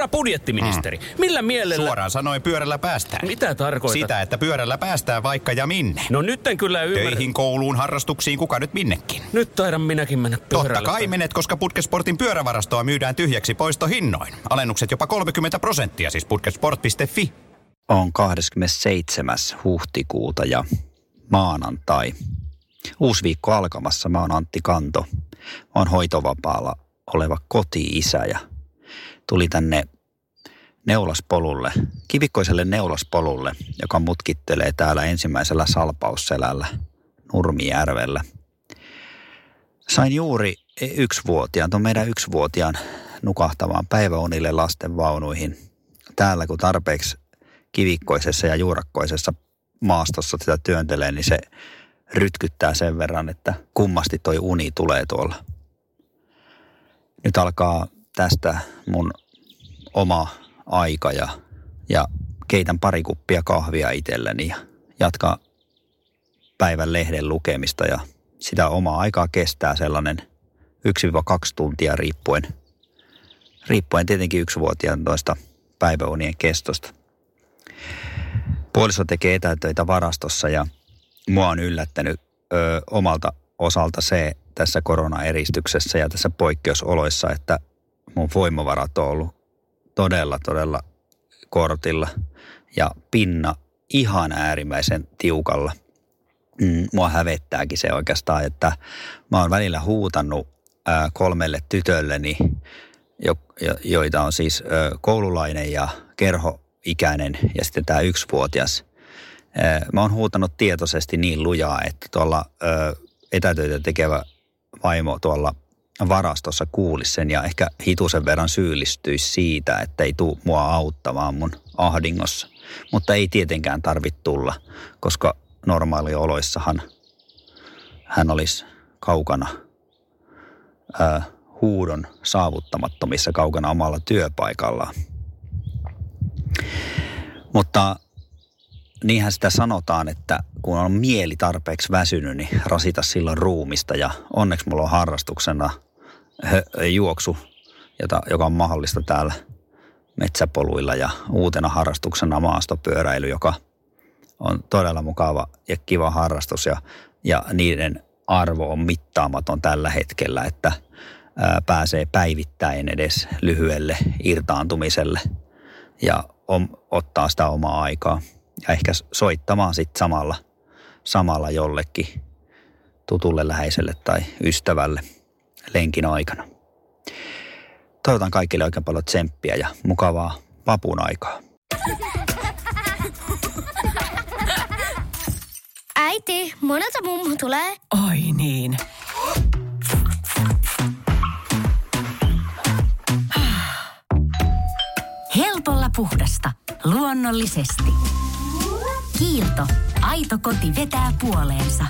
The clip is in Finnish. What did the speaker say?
Herra budjettiministeri, mm. millä mielellä... Suoraan sanoen pyörällä päästään. Mitä tarkoitat? Sitä, että pyörällä päästään vaikka ja minne. No nyt en kyllä ymmärrä. Töihin, kouluun, harrastuksiin, kuka nyt minnekin. Nyt taidan minäkin mennä pyörällä. Totta kai menet, koska Putkesportin pyörävarastoa myydään tyhjäksi poistohinnoin. Alennukset jopa 30 prosenttia, siis putkesport.fi. On 27. huhtikuuta ja maanantai. Uusi viikko alkamassa. Mä oon Antti Kanto. Mä oon hoitovapaalla oleva koti-isä ja tuli tänne neulaspolulle, kivikkoiselle neulaspolulle, joka mutkittelee täällä ensimmäisellä salpausselällä Nurmijärvellä. Sain juuri yksivuotiaan, tuon meidän yksivuotiaan nukahtavaan päiväunille lasten vaunuihin. Täällä kun tarpeeksi kivikkoisessa ja juurakkoisessa maastossa sitä työntelee, niin se rytkyttää sen verran, että kummasti toi uni tulee tuolla. Nyt alkaa tästä mun oma aika ja, ja keitän pari kuppia kahvia itselleni ja jatkaa päivän lehden lukemista ja sitä omaa aikaa kestää sellainen 1-2 tuntia riippuen, riippuen tietenkin yksivuotiaan toista päiväunien kestosta. Puoliso tekee etätöitä varastossa ja mua on yllättänyt ö, omalta osalta se tässä koronaeristyksessä ja tässä poikkeusoloissa, että mun voimavarat on ollut todella, todella kortilla ja pinna ihan äärimmäisen tiukalla. Mm, mua hävettääkin se oikeastaan, että mä oon välillä huutanut ää, kolmelle tytölleni, jo, jo, joita on siis ää, koululainen ja kerhoikäinen ja sitten tämä yksivuotias. Ää, mä oon huutanut tietoisesti niin lujaa, että tuolla ää, etätöitä tekevä vaimo tuolla varastossa kuulisi sen ja ehkä hitusen verran syyllistyisi siitä, että ei tule mua auttamaan mun ahdingossa. Mutta ei tietenkään tarvitse tulla, koska normaalioloissahan hän olisi kaukana ää, huudon saavuttamattomissa kaukana omalla työpaikallaan. Mutta niinhän sitä sanotaan, että kun on mieli tarpeeksi väsynyt, niin rasita silloin ruumista. Ja onneksi mulla on harrastuksena juoksu, jota, joka on mahdollista täällä metsäpoluilla ja uutena harrastuksena maastopyöräily, joka on todella mukava ja kiva harrastus ja, ja niiden arvo on mittaamaton tällä hetkellä, että ää, pääsee päivittäin edes lyhyelle irtaantumiselle ja on, ottaa sitä omaa aikaa ja ehkä soittamaan sitten samalla, samalla jollekin tutulle läheiselle tai ystävälle lenkin aikana. Toivotan kaikille oikein paljon tsemppiä ja mukavaa vapun aikaa. Äiti, monelta mummu tulee? Oi niin. Helpolla puhdasta. Luonnollisesti. Kiilto. Aito koti vetää puoleensa.